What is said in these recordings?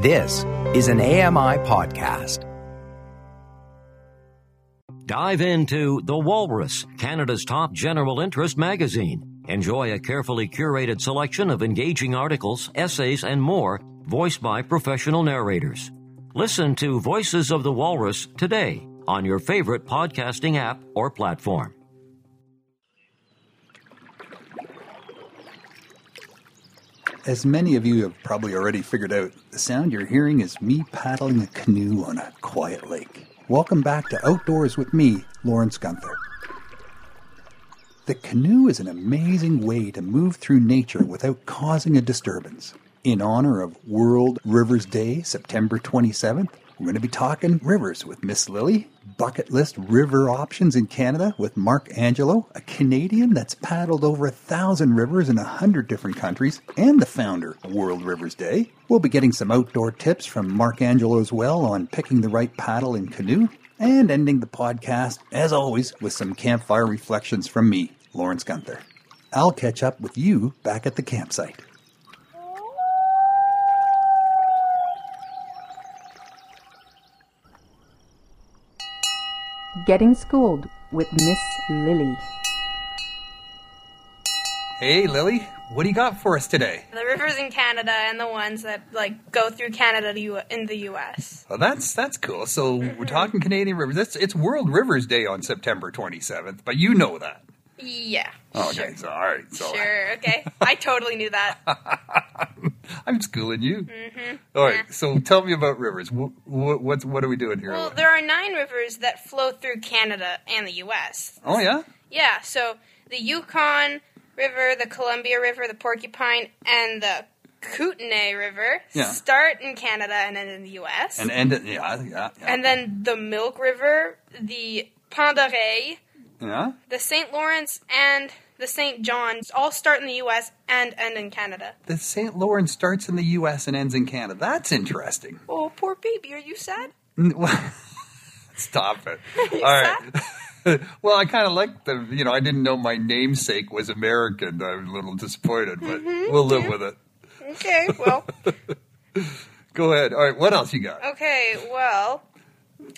This is an AMI podcast. Dive into The Walrus, Canada's top general interest magazine. Enjoy a carefully curated selection of engaging articles, essays, and more, voiced by professional narrators. Listen to Voices of the Walrus today on your favorite podcasting app or platform. As many of you have probably already figured out, the sound you're hearing is me paddling a canoe on a quiet lake. Welcome back to Outdoors with me, Lawrence Gunther. The canoe is an amazing way to move through nature without causing a disturbance. In honor of World Rivers Day, September 27th, we're going to be talking rivers with Miss Lily, bucket list river options in Canada with Mark Angelo, a Canadian that's paddled over a thousand rivers in a hundred different countries, and the founder of World Rivers Day. We'll be getting some outdoor tips from Mark Angelo as well on picking the right paddle and canoe, and ending the podcast, as always, with some campfire reflections from me, Lawrence Gunther. I'll catch up with you back at the campsite. Getting Schooled with Miss Lily. Hey, Lily, what do you got for us today? The rivers in Canada and the ones that like go through Canada to U- in the U.S. Well, that's that's cool. So we're mm-hmm. talking Canadian rivers. It's, it's World Rivers Day on September 27th, but you know that. Yeah. Okay, Sure. so all right, so Sure. Okay. I totally knew that. I'm schooling you. Mm-hmm. All right, so tell me about rivers. What, what's what are we doing here? Well, there are nine rivers that flow through Canada and the U.S. oh yeah, Yeah. So the Yukon River, the Columbia River, the Porcupine, and the Kootenay River Yeah. start in Canada and end in the U.S. and end it. Yeah, yeah, yeah. And then the Milk River, the Pend d'Oreille, yeah. the St. Lawrence, and the St. John's all start in the U.S. and end in Canada. The St. Lawrence starts in the U.S. and ends in Canada. That's interesting. Oh, poor baby. Are you sad? Stop it. All right. well, I kind of like the, you know, I didn't know my namesake was American. I was a little disappointed, but mm-hmm, we'll live with it. Okay, well, Go ahead. All right, what else you got? okay, well,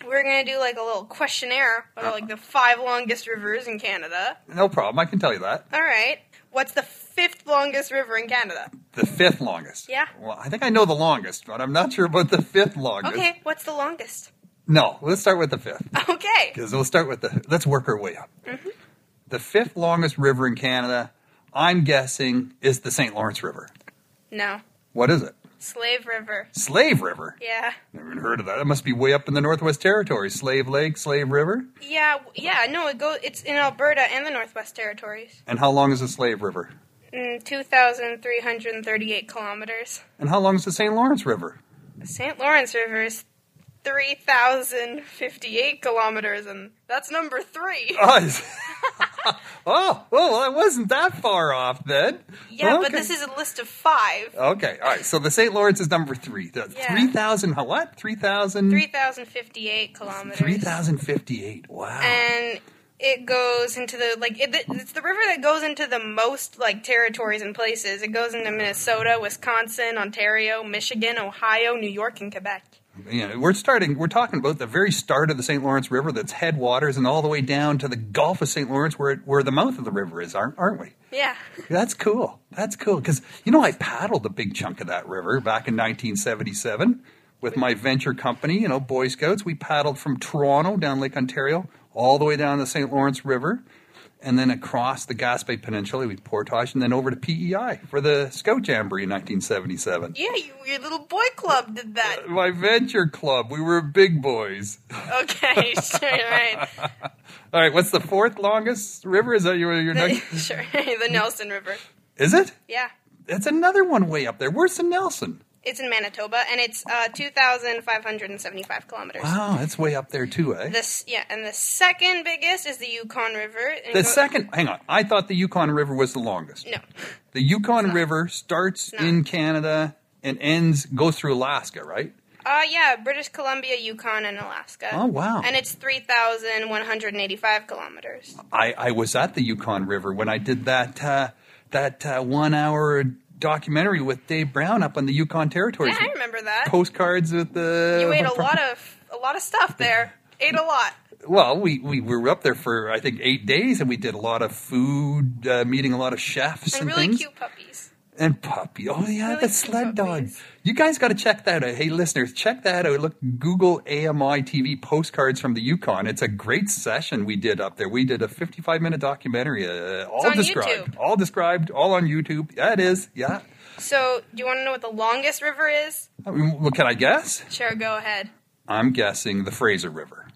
we're gonna do like a little questionnaire about like the five longest rivers in Canada. No problem. I can tell you that. All right, what's the fifth longest river in Canada? The fifth longest. Yeah. Well, I think I know the longest, but I'm not sure about the fifth longest. Okay, what's the longest? No, let's start with the fifth. Okay, Because we'll start with the. Let's work our way up. Mm-hmm. The fifth longest river in Canada, I'm guessing, is the St. Lawrence River. no, What is it? Slave River. Slave River. Yeah, Never even heard of that. That must be way up in the Northwest Territories. Slave Lake, Slave River. yeah, yeah. No, it goes. It's in Alberta and the Northwest Territories. And how long is the Slave River? Mm, Two thousand three hundred and thirty-eight kilometers. And how long is the St. Lawrence River? The St. Lawrence River is 3,058 kilometers, and that's number three. Is- oh, well, I wasn't that far off then. yeah, but Okay. this is a list of five. Okay, all right. So the St. Lawrence is number three. Yeah. 3,000, what? 3,000? 3,058 kilometers. 3,058. Wow. And it goes into the, like, it, it's the river that goes into the most, like, territories and places. It goes into Minnesota, Wisconsin, Ontario, Michigan, Ohio, New York, and Quebec. You know, we're starting, we're talking about the very start of the St. Lawrence River that's headwaters and all the way down to the Gulf of St. Lawrence where, it, where the mouth of the river is, aren't, aren't we? Yeah. That's cool. That's cool. Because, you know, I paddled a big chunk of that river back in 1977 with my venture company, you know, Boy Scouts. We paddled from Toronto down Lake Ontario all the way down the St. Lawrence River and then across the Gaspé Peninsula. We Portage, and then over to PEI for the Scout Jamboree in 1977. Yeah, you, your little boy club did that. Uh, my venture club. We were big boys. Okay, sure, right. All right, what's the fourth longest river? Is that your, your The, next? sure, the Nelson River. Is it? Yeah. That's another one way up there. Where's the Nelson? It's in Manitoba, and it's uh, 2,575 kilometers. Wow, that's way up there too, eh? This, yeah, and the second biggest is the Yukon River. The go- second, hang on. I thought the Yukon River was the longest. No, The Yukon River starts not. in Canada and ends goes through Alaska, right? uh, yeah, British Columbia, Yukon, and Alaska. Oh, wow. And it's 3,185 kilometers. I, I was at the Yukon River when I did that uh, that uh, one hour documentary with Dave Brown up on the Yukon Territories. Yeah, I remember that. Postcards with the. You ate a lot of a lot of stuff there. ate a lot. Well, we, we were up there for I think eight days, and we did a lot of food, uh, meeting a lot of chefs And and, really things. cute puppies. And puppy. Oh yeah, Really the sled dog. You guys got to check that out. Hey, listeners, check that out. Look, Google AMI TV postcards from the Yukon. It's a great session we did up there. We did a 55 minute documentary, uh, all described, YouTube. all described, all on YouTube. Yeah, it is. Yeah. So, do you want to know what the longest river is? I mean, what can I guess? Sure, go ahead. I'm guessing the Fraser River.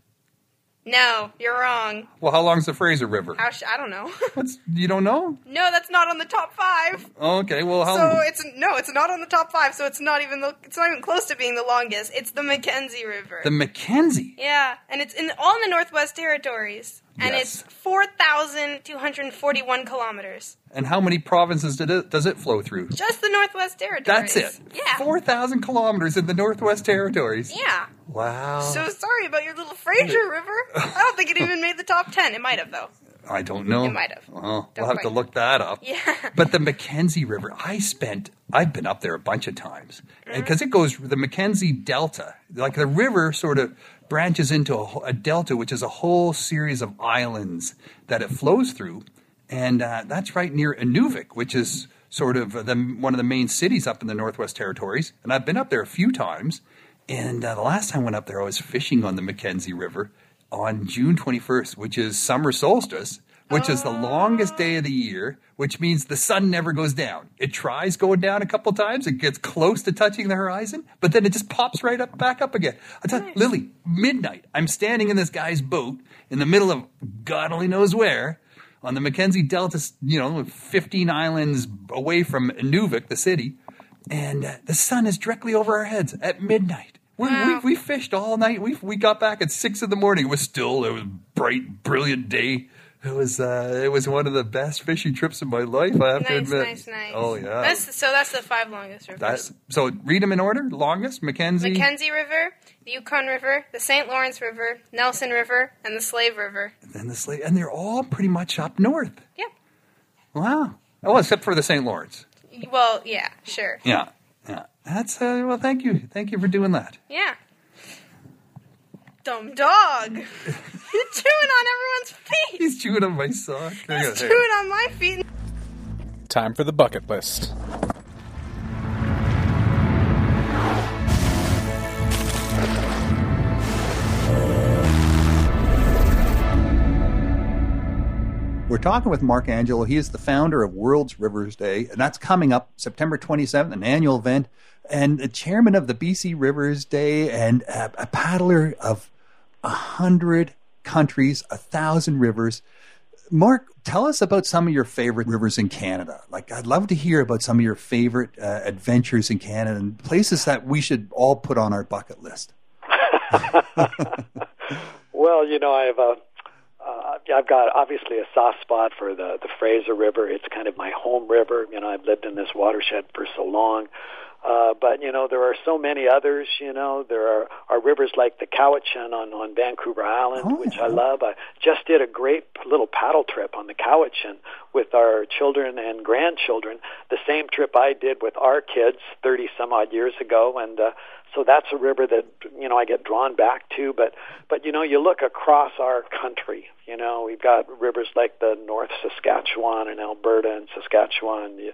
No, you're wrong. Well, how long's the Fraser River? How sh- I don't know. What's you don't know? no, that's not on the top five. Okay, well, how? So it's no, it's not on the top five. So it's not even the, it's not even close to being the longest. It's the Mackenzie River. the Mackenzie. yeah, and it's in all in the Northwest Territories, and Yes. it's four thousand two hundred forty-one kilometers. And how many provinces did it, does it flow through? Just the Northwest Territories. That's it. Yeah. Four thousand kilometers in the Northwest Territories. Yeah. Wow. So sorry about your little Fraser River. I don't think it even made the top ten. It might have though. I don't know. It might have. Well, Don't we'll have to look that up. Yeah. But the Mackenzie River, I spent, I've been up there a bunch of times Mm-hmm. because it goes the Mackenzie Delta. Like the river sort of branches into a, a delta, which is a whole series of islands that it flows through, and uh, that's right near Inuvik, which is sort of the, one of the main cities up in the Northwest Territories. And I've been up there a few times. And uh, the last time I went up there, I was fishing on the Mackenzie River on June 21st, which is summer solstice, which is the longest day of the year, which means the sun never goes down. It tries going down a couple times, it gets close to touching the horizon, but then it just pops right up back up again. I tell Lily, midnight, I'm standing in this guy's boat in the middle of God only knows where on the Mackenzie Delta, you know, 15 islands away from Inuvik, the city, and uh, the sun is directly over our heads at midnight. We, Wow. we, we fished all night. We, we got back at six in the morning. It was still it was bright, brilliant day. It was uh, it was one of the best fishing trips of my life. I have to admit. nice, nice. Oh yeah. That's so. That's the five longest rivers. That's so read them in order. Longest Mackenzie. Mackenzie River, the Yukon River, the St. Lawrence River, Nelson River, and the Slave River. and the Slate, and they're all pretty much up north. Yep. Wow. Oh, except for the St. Lawrence. Well, yeah, sure. Yeah. Yeah. That's uh, well. Thank you. Thank you for doing that. Yeah. Dumb dog. You're chewing on everyone's feet. He's chewing on my sock. He's chewing on my feet. Time for the bucket list. We're talking with Mark Angelo. He is the founder of World's Rivers Day, and that's coming up September 27th, an annual event, and the chairman of the BC Rivers Day, and a, a paddler of a hundred countries, a thousand rivers. Mark, tell us about some of your favorite rivers in Canada. Like, I'd love to hear about some of your favorite uh, adventures in Canada and places that we should all put on our bucket list. Well, you know, I've uh, uh, I've got obviously a soft spot for the the Fraser River. It's kind of my home river. You know, I've lived in this watershed for so long. Uh, but you know, there are so many others. You know, there are, are rivers like the Cowichan on on Vancouver Island, Oh, which yeah. I love. I just did a great little paddle trip on the Cowichan with our children and grandchildren. The same trip I did with our kids 30 some odd years ago, and uh, so that's a river that you know I get drawn back to. But but you know, you look across our country. You know, we've got rivers like the North Saskatchewan and Alberta and Saskatchewan. You,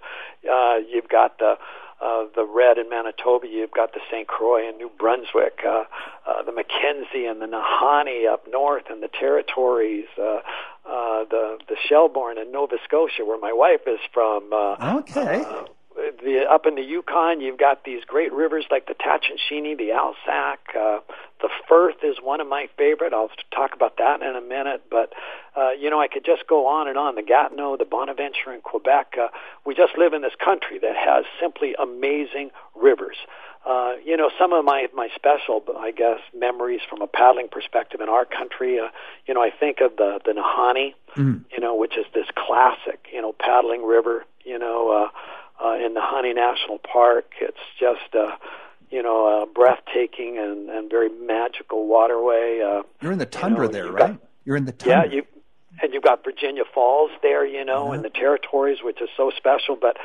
uh, you've got the uh, the Red in Manitoba. You've got the St. Croix in New Brunswick, uh, uh, the Mackenzie and the Nahanni up north in the territories, uh, uh, the the Shelburne in Nova Scotia, where my wife is from. Uh, Okay. uh, the up in the Yukon, you've got these great rivers like the Tatshenshini, the Alsek, uh, the Firth is one of my favorite. I'll talk about that in a minute. But uh, you know, I could just go on and on. The Gatineau, the Bonaventure in Quebec. Uh, we just live in this country that has simply amazing rivers. Uh, you know, some of my my special, I guess, memories from a paddling perspective in our country. Uh, you know, I think of the the Nahanni, you know, which is this classic, you know, paddling river. You know, uh, uh, in Nahanni National Park, it's just. a you know, a breathtaking and, and very magical waterway. Uh, You're in the you tundra know, there, you've right? got- You're in the yeah, you and you've got Virginia Falls there, you know, and the territories, which is so special. But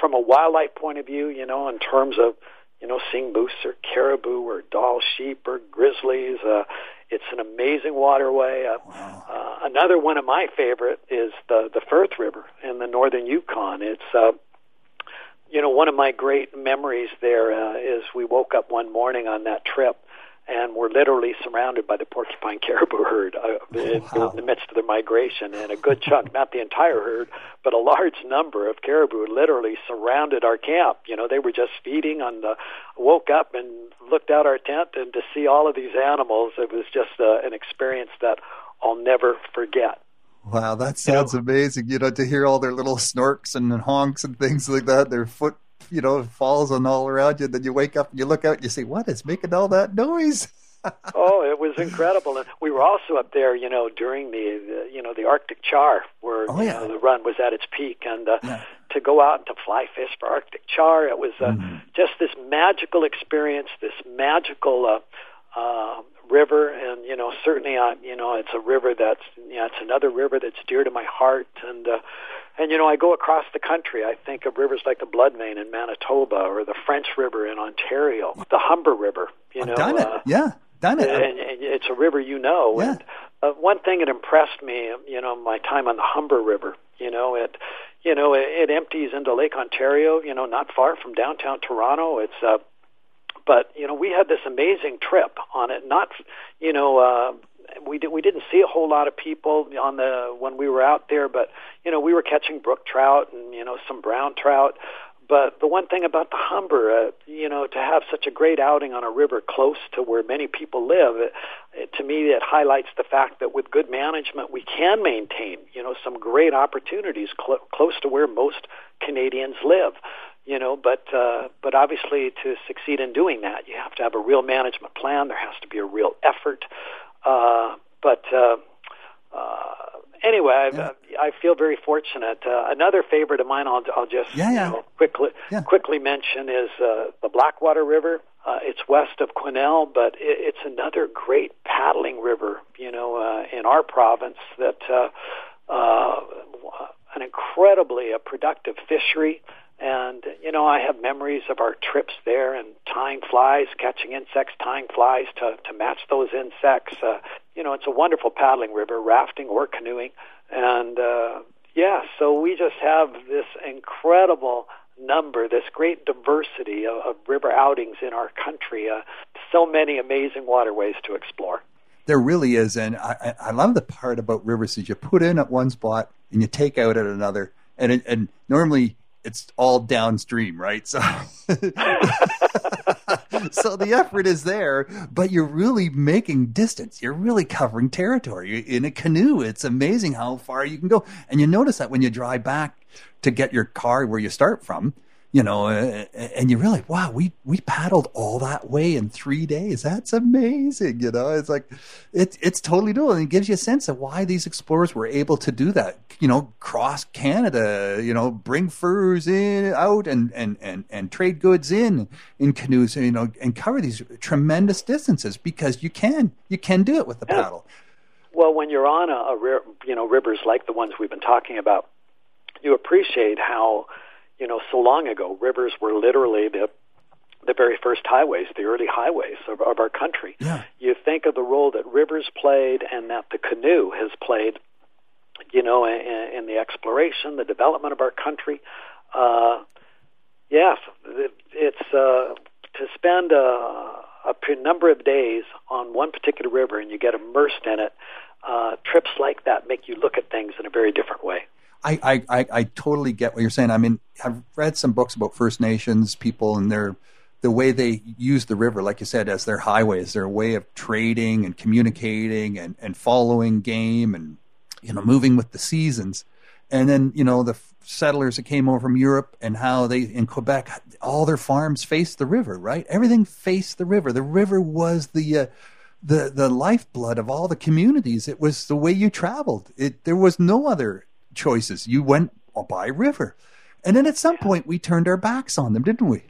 from a wildlife point of view, you know, in terms of you know, seeing moose or caribou or Dall sheep or grizzlies. Uh, it's an amazing waterway. Uh, wow. uh, another one of my favorite is the the Firth River in the northern Yukon. It's uh, you know one of my great memories there uh, is we woke up one morning on that trip and were literally surrounded by the porcupine caribou herd uh, in, wow. in the midst of their migration. And a good chunk, not the entire herd, but a large number of caribou literally surrounded our camp. You know, they were just feeding on the. Woke up and looked out our tent, and to see all of these animals, it was just uh, an experience that I'll never forget. Wow, that sounds you know, amazing. You know, to hear all their little snorks and honks and things like that, their foot you know, falls on all around you. Then you wake up and you look out and you say, "What is making all that noise?" oh, it was incredible, and we were also up there, you know, during the, the you know the Arctic char, where oh, yeah. you know, the run was at its peak, and uh, yeah. to go out and to fly fish for Arctic char, it was uh, mm-hmm. just this magical experience, this magical uh, uh, river, and you know, certainly, uh, you know, it's a river that's, you know, it's another river that's dear to my heart, and. Uh, and you know, I go across the country. I think of rivers like the Bloodvein in Manitoba, or the French River in Ontario, the Humber River. You I've know, done it. Uh, yeah, done it. And, and it's a river you know. Yeah. And uh, one thing that impressed me, you know, my time on the Humber River. You know, it, you know, it, it empties into Lake Ontario. You know, not far from downtown Toronto. It's uh, but you know, we had this amazing trip on it. Not, you know, uh, we did, we didn't see a whole lot of people on the when we were out there, but you know we were catching brook trout and you know some brown trout. But the one thing about the Humber, uh, you know, to have such a great outing on a river close to where many people live, it, it, to me, it highlights the fact that with good management, we can maintain, you know, some great opportunities cl- close to where most Canadians live. You know, but uh, but obviously, to succeed in doing that, you have to have a real management plan. There has to be a real effort. Uh, but uh, uh, anyway, yeah. I, I feel very fortunate. Uh, another favorite of mine, I'll, I'll just yeah, yeah. You know, quickly yeah. quickly mention is uh, the Blackwater River. Uh, it's west of Quesnel, but it, it's another great paddling river. You know, uh, in our province, that uh, uh, an incredibly uh, productive fishery. And, you know, I have memories of our trips there and tying flies, catching insects, tying flies to, to match those insects. Uh, you know, it's a wonderful paddling river, rafting or canoeing. And, uh, yeah, so we just have this incredible number, this great diversity of, of river outings in our country. Uh, so many amazing waterways to explore. There really is. And I, I love the part about rivers is you put in at one spot and you take out at another. And, and normally it's all downstream, right? So, so the effort is there, but you're really making distance. You're really covering territory in a canoe. It's amazing how far you can go, and you notice that when you drive back to get your car where you start from you know, and you realize, wow, we we paddled all that way in three days. That's amazing. You know, it's like it's it's totally doable, and it gives you a sense of why these explorers were able to do that. You know, cross Canada. You know, bring furs in out and and and and trade goods in in canoes. You know, and cover these tremendous distances because you can you can do it with the paddle. Well, when you're on a, a you know rivers like the ones we've been talking about, you appreciate how you know, so long ago, rivers were literally the the very first highways, the early highways of, of our country. Yeah. You think of the role that rivers played and that the canoe has played, you know, in, in the exploration, the development of our country. Uh, yes, it's uh, to spend a, a number of days on one particular river and you get immersed in it. Uh, trips like that make you look at things in a very different way. I, I, I totally get what you're saying. I mean, I've read some books about First Nations people and their the way they use the river, like you said, as their highway, as their way of trading and communicating and, and following game and you know moving with the seasons. And then you know the settlers that came over from Europe and how they in Quebec all their farms faced the river, right? Everything faced the river. The river was the uh, the the lifeblood of all the communities. It was the way you traveled. It there was no other choices. You went by river. And then at some point we turned our backs on them, didn't we?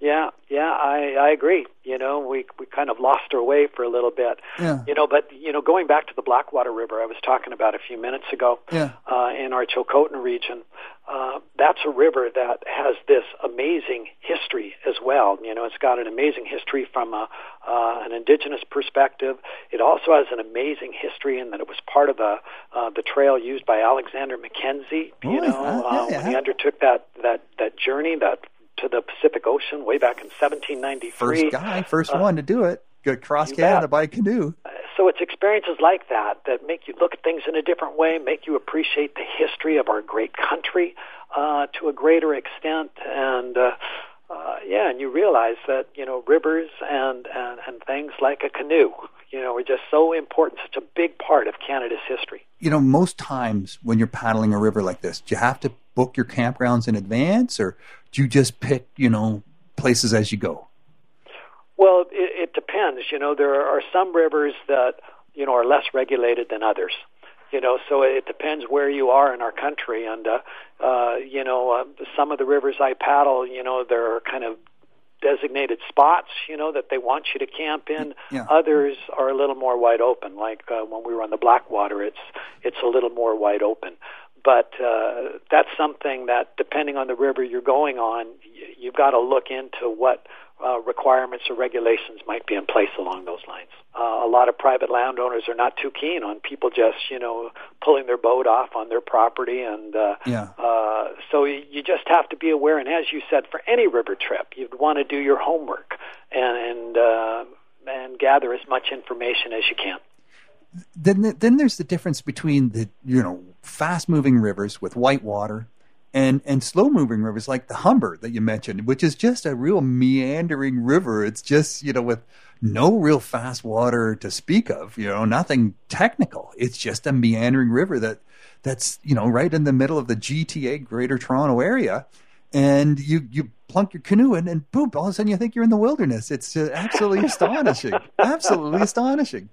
Yeah, yeah, I I agree. You know, we we kind of lost our way for a little bit. Yeah. You know, but you know, going back to the Blackwater River, I was talking about a few minutes ago. Yeah. Uh, in our Chilcotin region, uh, that's a river that has this amazing history as well. You know, it's got an amazing history from a, uh, an indigenous perspective. It also has an amazing history in that it was part of the uh, the trail used by Alexander Mackenzie. You Oh, know, yeah, uh, yeah. when he undertook that that that journey that to the Pacific Ocean way back in 1793. First guy, first one to do it. Go across you Canada bet. by canoe. So it's experiences like that that make you look at things in a different way, make you appreciate the history of our great country uh, to a greater extent, and uh, uh, yeah, and you realize that you know rivers and, and and things like a canoe, you know, are just so important, such a big part of Canada's history. You know, most times when you're paddling a river like this, do you have to book your campgrounds in advance, or do you just pick, you know, places as you go? Well, it, it depends. You know, there are some rivers that you know are less regulated than others. You know, so it depends where you are in our country, and uh, uh, you know, uh, some of the rivers I paddle, you know, there are kind of designated spots, you know, that they want you to camp in. Yeah. Others are a little more wide open. Like uh, when we were on the Blackwater, it's it's a little more wide open. But uh, that's something that, depending on the river you're going on, you've got to look into what uh, requirements or regulations might be in place along those lines. Uh, a lot of private landowners are not too keen on people just, you know, pulling their boat off on their property, and uh, Yeah. uh, so you you just have to be aware. And as you said, for any river trip, you'd want to do your homework and and uh, and gather as much information as you can. Then then there's the difference between the you know fast moving rivers with white water and and slow moving rivers like the Humber that you mentioned, which is just a real meandering river. It's just you know with no real fast water to speak of, you know, nothing technical. It's just a meandering river that that's you know right in the middle of the GTA Greater Toronto area, and you you plunk your canoe in and boom, all of a sudden you think you're in the wilderness. It's uh, absolutely astonishing, absolutely astonishing.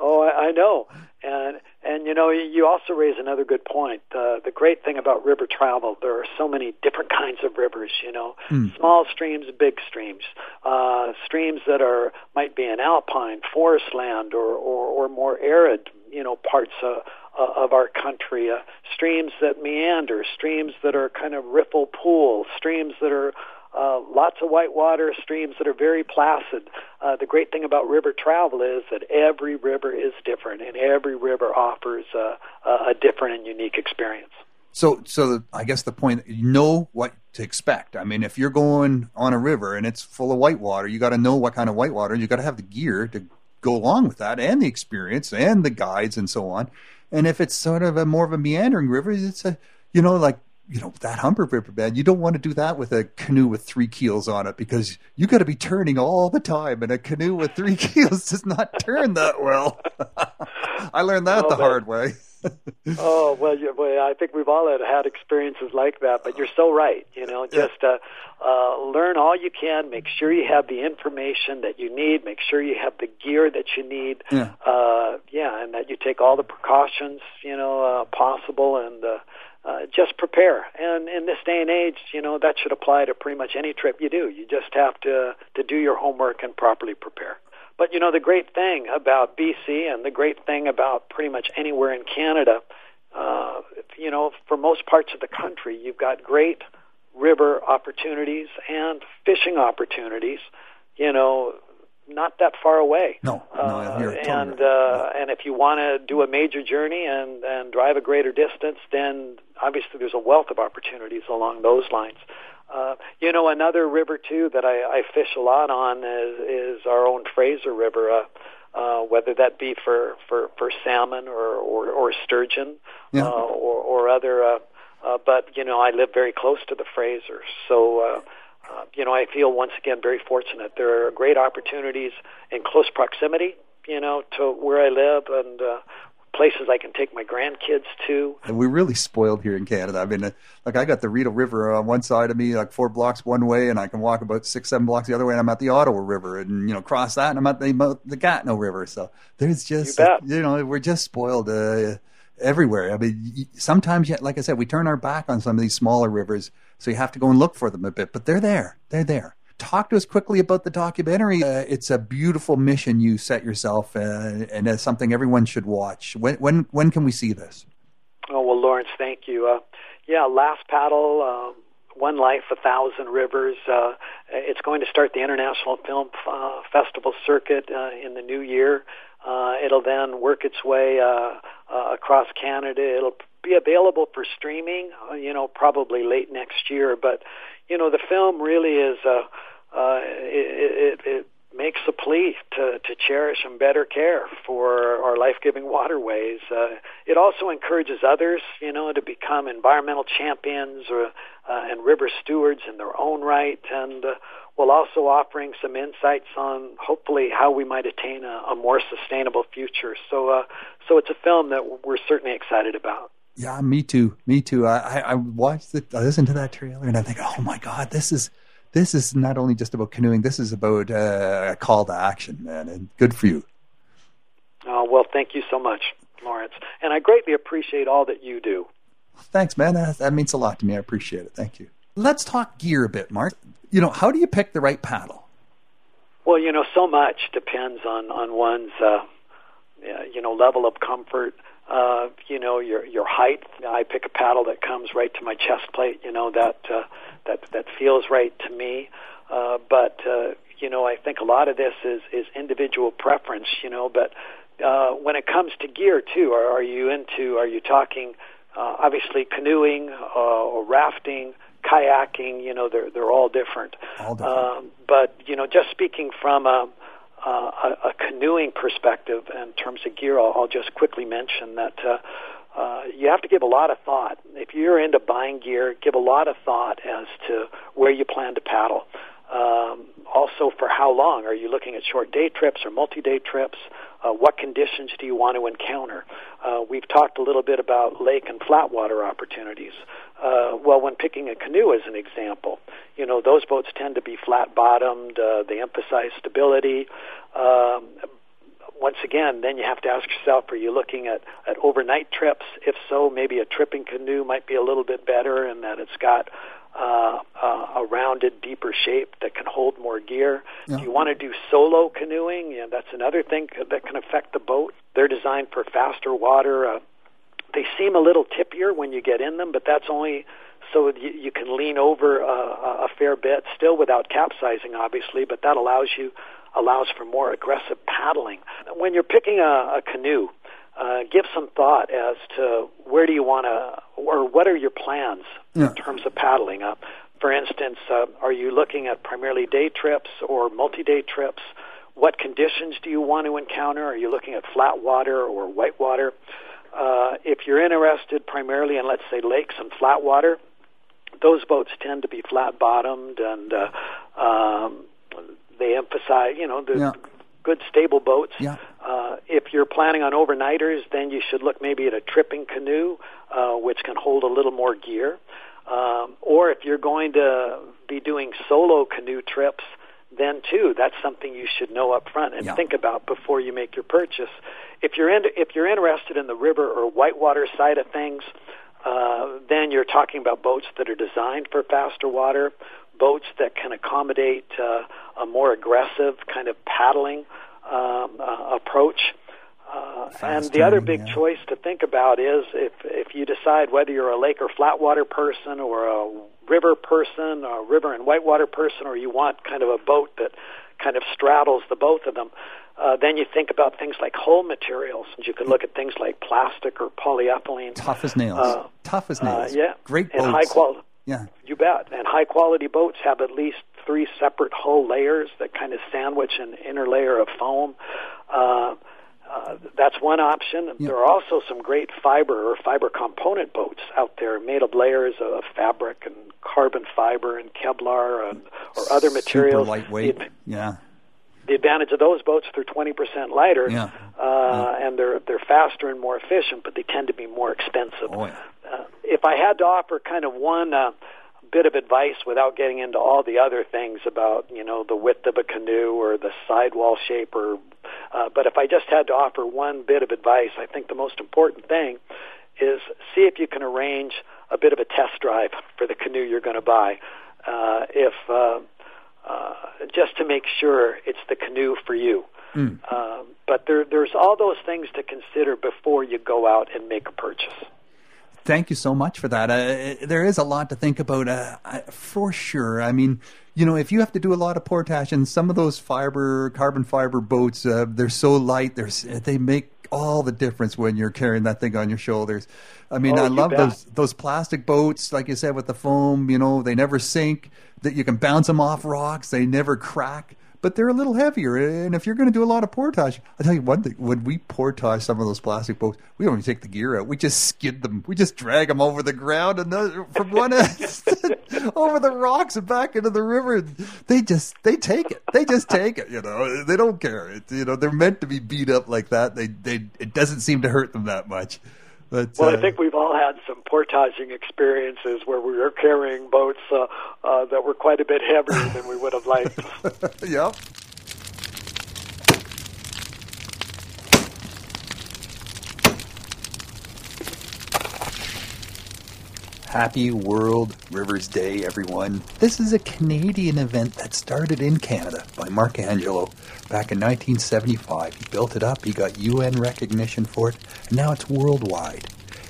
Oh, I, I know, and and you know, you also raise another good point. Uh, the great thing about river travel, there are so many different kinds of rivers. You know, small streams, big streams, uh, streams that are might be in alpine, forest land, or or, or more arid, you know, parts of uh, of our country. Uh, streams that meander, streams that are kind of riffle pool, streams that are uh, lots of white water streams that are very placid. Uh, the great thing about river travel is that every river is different, and every river offers uh, a different and unique experience. So, so I guess the point you know what to expect. I mean, if you're going on a river and it's full of whitewater, you got to know what kind of whitewater. You got to have the gear to go along with that, and the experience, and the guides, and so on. And if it's sort of a more of a meandering river, it's a you know like you know that Humber riverbed. You don't want to do that with a canoe with three keels on it because you got to be turning all the time, and a canoe with three keels does not turn that well. I learned that Oh, the but- hard way. Oh well, you, well, I think we've all had, had experiences like that. But you're so right. You know, just uh, uh, learn all you can. Make sure you have the information that you need. Make sure you have the gear that you need. Yeah. Uh, yeah, and that you take all the precautions you know uh, possible, and uh, uh, just prepare. And in this day and age, you know that should apply to pretty much any trip you do. You just have to to do your homework and properly prepare. But you know the great thing about BC and the great thing about pretty much anywhere in Canada, uh, you know, for most parts of the country, you've got great river opportunities and fishing opportunities. You know, not that far away. No, no, uh, and uh, and if you want to do a major journey and and drive a greater distance, then obviously there's a wealth of opportunities along those lines. Uh, you know, another river too that I, I fish a lot on is, is our own Fraser River. Uh, uh, whether that be for, for, for salmon or, or, or sturgeon Yeah. uh, or, or other. Uh, uh, but you know, I live very close to the Fraser, so uh, uh, you know, I feel once again very fortunate. There are great opportunities in close proximity, you know, to where I live and uh, places I can take my grandkids to. And we're really spoiled here in Canada. I mean, uh, like I got the Rideau River on one side of me, like four blocks one way, and I can walk about six, seven blocks the other way, and I'm at the Ottawa River, and you know, cross that, and I'm at the the Gatineau River. So there's just, You bet. you know, we're just spoiled uh, everywhere. I mean, sometimes, like I said, we turn our back on some of these smaller rivers, so you have to go and look for them a bit, but they're there, they're there. talk to us quickly about the documentary. Uh, it's a beautiful mission you set yourself, uh, and it's something everyone should watch. When when when can we see this? Oh well, Lawrence, thank you. Uh, yeah, last paddle. Um, one Life, A Thousand Rivers. Uh, it's going to start the International Film uh, Festival circuit uh, in the new year. Uh, it'll then work its way uh, uh, across Canada. It'll be available for streaming, uh, you know, probably late next year. But you know, the film really is. Uh, uh, it, it, it makes a plea to, to cherish and better care for our life-giving waterways. Uh, it also encourages others, you know, to become environmental champions or, uh, and river stewards in their own right, and uh, while also offering some insights on hopefully how we might attain a, a more sustainable future. So, uh, so it's a film that we're certainly excited about. Yeah, me too. Me too. I, I watched it, I listened to that trailer, and I think, oh my god, this is this is not only just about canoeing. This is about uh, a call to action, man. And good for you. Oh well, thank you so much, Lawrence, and I greatly appreciate all that you do. Thanks, man. That, means a lot to me. I appreciate it. Thank you. Let's talk gear a bit, Mark. You know, how do you pick the right paddle? Well, you know, so much depends on on one's uh, you know level of comfort. Uh, you know, your your height. I pick a paddle that comes right to my chest plate. You know that uh, that that feels right to me. Uh, but uh, you know, I think a lot of this is is individual preference. You know, but uh, when it comes to gear too, are, are you into? Are you talking? Uh, obviously, canoeing uh, or rafting, kayaking. You know, they're they're all different. All different. Um, but you know, just speaking from a, a, a canoeing perspective in terms of gear, I'll, I'll just quickly mention that. Uh, uh, you have to give a lot of thought. If you're into buying gear, give a lot of thought as to where you plan to paddle. Um, also, for how long? Are you looking at short day trips or multi day trips? Uh, what conditions do you want to encounter? Uh, we've talked a little bit about lake and flat water opportunities. Uh, well, when picking a canoe as an example, you know, those boats tend to be flat bottomed, uh, they emphasize stability. Um, once again, then you have to ask yourself, are you looking at, at overnight trips? If so, maybe a tripping canoe might be a little bit better in that it's got uh, uh, a rounded, deeper shape that can hold more gear. Yeah. If you want to do solo canoeing, yeah, that's another thing that can affect the boat. They're designed for faster water. Uh, they seem a little tippier when you get in them, but that's only so you, you can lean over uh, a fair bit, still without capsizing, obviously, but that allows you allows for more aggressive paddling. When you're picking a, a canoe, uh, give some thought as to where do you want to, or what are your plans yeah. in terms of paddling. Uh, for instance, uh, are you looking at primarily day trips or multi-day trips? What conditions do you want to encounter? Are you looking at flat water or white water? Uh, if you're interested primarily in, let's say, lakes and flat water, those boats tend to be flat bottomed and uh, um, they emphasize, you know, the yeah. good stable boats. Yeah. If you're planning on overnighters, then you should look maybe at a tripping canoe, uh, which can hold a little more gear. Um, or if you're going to be doing solo canoe trips, then too, that's something you should know up front and yeah. think about before you make your purchase. If you're in, if you're interested in the river or whitewater side of things, uh, then you're talking about boats that are designed for faster water boats that can accommodate uh, a more aggressive kind of paddling um, uh, approach. Uh, and the other big yeah. choice to think about is if if you decide whether you're a lake or flatwater person or a river person, or a river and whitewater person, or you want kind of a boat that kind of straddles the both of them. Uh, then you think about things like hull materials, and you can look at things like plastic or polyethylene. Tough as nails. Uh, Tough as nails. Uh, yeah. Great boats. And high quality. Yeah. You bet. And high quality boats have at least three separate hull layers that kind of sandwich an inner layer of foam. Uh, uh, that's one option. Yep. There are also some great fiber or fiber component boats out there made of layers of fabric and carbon fiber and Kevlar and, or other materials. Super lightweight. The, yeah. The advantage of those boats, they're 20% lighter, yeah. Uh, yeah. and they're they're faster and more efficient, but they tend to be more expensive. Oh, yeah. uh, if I had to offer kind of one uh, bit of advice without getting into all the other things about you know the width of a canoe or the sidewall shape or uh, but if I just had to offer one bit of advice, I think the most important thing is see if you can arrange a bit of a test drive for the canoe you're going to buy. Uh, if uh, uh, just to make sure it's the canoe for you. Mm. Um, but there, there's all those things to consider before you go out and make a purchase. Thank you so much for that. Uh, there is a lot to think about, uh, for sure. I mean, you know, if you have to do a lot of portage, and some of those fiber, carbon fiber boats, uh, they're so light, they're, they make all the difference when you're carrying that thing on your shoulders. I mean, Oh, I love bet. those those plastic boats, like you said, with the foam. You know, they never sink. That you can bounce them off rocks. They never crack. But they're a little heavier, and if you're going to do a lot of portage, I tell you one thing: when we portage some of those plastic boats, we don't even take the gear out. We just skid them. We just drag them over the ground and the, from one end over the rocks and back into the river. They just they take it. They just take it. You know, they don't care. It, you know, they're meant to be beat up like that. They they it doesn't seem to hurt them that much. But Well, uh, I think we've all had some portaging experiences where we were carrying boats uh, uh, that were quite a bit heavier than we would have liked. Yep. Happy World Rivers Day, everyone. This is a Canadian event that started in Canada by Mark Angelo back in 1975. He built it up, he got UN recognition for it, and now it's worldwide.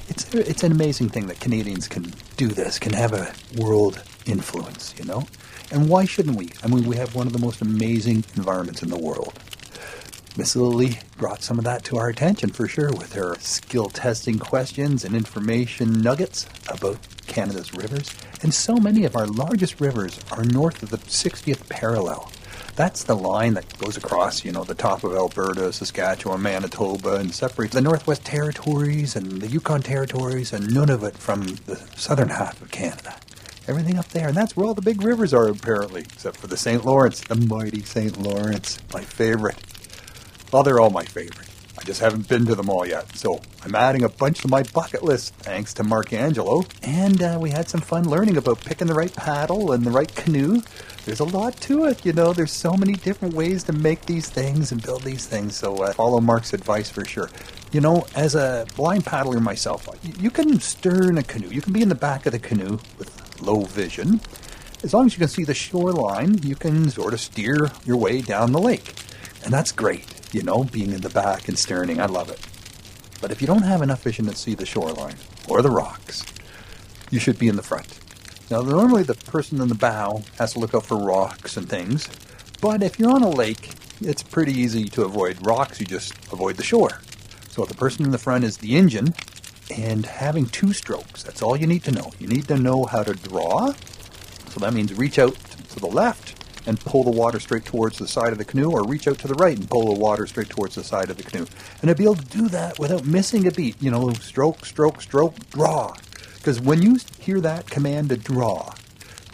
It's, it's an amazing thing that Canadians can do this, can have a world influence, you know? And why shouldn't we? I mean, we have one of the most amazing environments in the world. Miss Lily brought some of that to our attention for sure with her skill testing questions and information nuggets about Canada's rivers. And so many of our largest rivers are north of the 60th parallel. That's the line that goes across, you know, the top of Alberta, Saskatchewan, Manitoba, and separates the Northwest Territories and the Yukon Territories and Nunavut from the southern half of Canada. Everything up there, and that's where all the big rivers are, apparently, except for the St. Lawrence, the mighty St. Lawrence, my favorite. Well, they're all my favorite. I just haven't been to them all yet, so I'm adding a bunch to my bucket list thanks to Mark Angelo. And uh, we had some fun learning about picking the right paddle and the right canoe. There's a lot to it, you know. There's so many different ways to make these things and build these things. So uh, follow Mark's advice for sure. You know, as a blind paddler myself, you- can stern a canoe. You can be in the back of the canoe with low vision. As long as you can see the shoreline, you can sort of steer your way down the lake. And that's great, you know, being in the back and steering. I love it. But if you don't have enough vision to see the shoreline or the rocks, you should be in the front. Now, normally the person in the bow has to look out for rocks and things, but if you're on a lake, it's pretty easy to avoid rocks. You just avoid the shore. So the person in the front is the engine, and having two strokes. That's all you need to know. You need to know how to draw. So that means reach out to the left and pull the water straight towards the side of the canoe, or reach out to the right and pull the water straight towards the side of the canoe. And to be able to do that without missing a beat, you know, stroke, stroke, stroke, draw. Because when you hear that command to draw,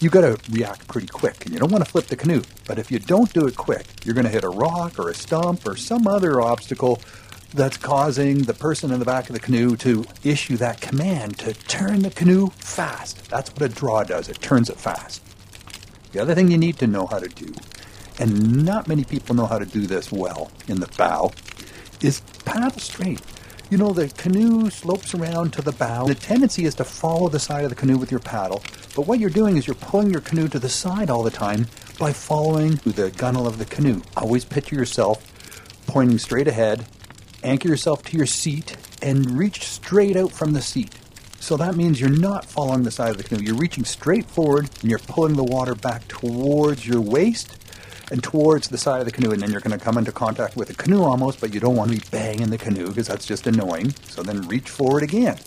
you got to react pretty quick, and you don't want to flip the canoe. But if you don't do it quick, you're going to hit a rock or a stump or some other obstacle that's causing the person in the back of the canoe to issue that command to turn the canoe fast. That's what a draw does. It turns it fast. The other thing you need to know how to do, and not many people know how to do this well in the bow, is paddle straight. You know, the canoe slopes around to the bow. The tendency is to follow the side of the canoe with your paddle, but what you're doing is you're pulling your canoe to the side all the time by following the gunnel of the canoe. Always picture yourself pointing straight ahead, anchor yourself to your seat, and reach straight out from the seat. So that means you're not following the side of the canoe. You're reaching straight forward and you're pulling the water back towards your waist and towards the side of the canoe. And then you're going to come into contact with the canoe almost, but you don't want to be banging the canoe because that's just annoying. So then reach forward again.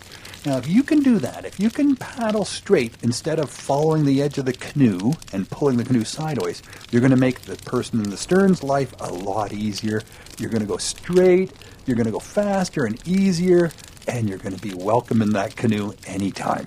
Now, if you can do that, if you can paddle straight instead of following the edge of the canoe and pulling the canoe sideways, you're going to make the person in the stern's life a lot easier. You're going to go straight, you're going to go faster and easier, and you're going to be welcome in that canoe anytime.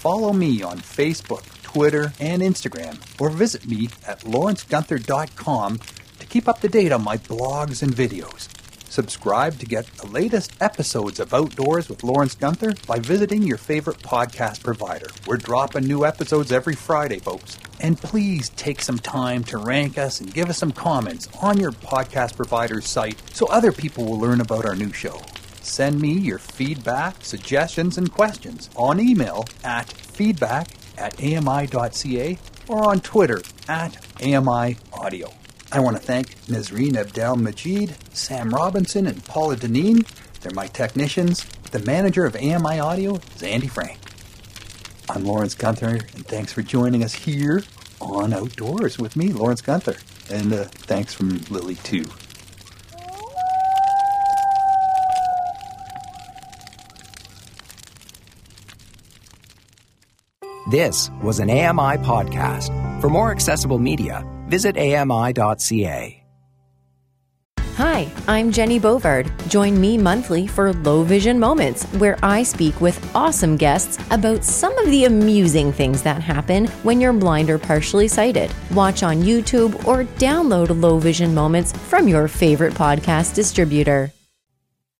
Follow me on Facebook, Twitter, and Instagram, or visit me at lawrencegunther.com to keep up to date on my blogs and videos. Subscribe to get the latest episodes of Outdoors with Lawrence Gunther by visiting your favorite podcast provider. We're dropping new episodes every Friday, folks. And please take some time to rank us and give us some comments on your podcast provider's site so other people will learn about our new show. Send me your feedback, suggestions, and questions on email at feedback at ami.ca or on Twitter at AMI Audio. I want to thank Nazreen Abdel Majid, Sam Robinson, and Paula Deneen. They're my technicians. The manager of AMI Audio is Andy Frank. I'm Lawrence Gunther, and thanks for joining us here on Outdoors with me, Lawrence Gunther. And uh, thanks from Lily, too. This was an AMI podcast. For more accessible media, visit ami.ca. Hi, I'm Jenny Bovard. Join me monthly for Low Vision Moments, where I speak with awesome guests about some of the amusing things that happen when you're blind or partially sighted. Watch on YouTube or download Low Vision Moments from your favorite podcast distributor.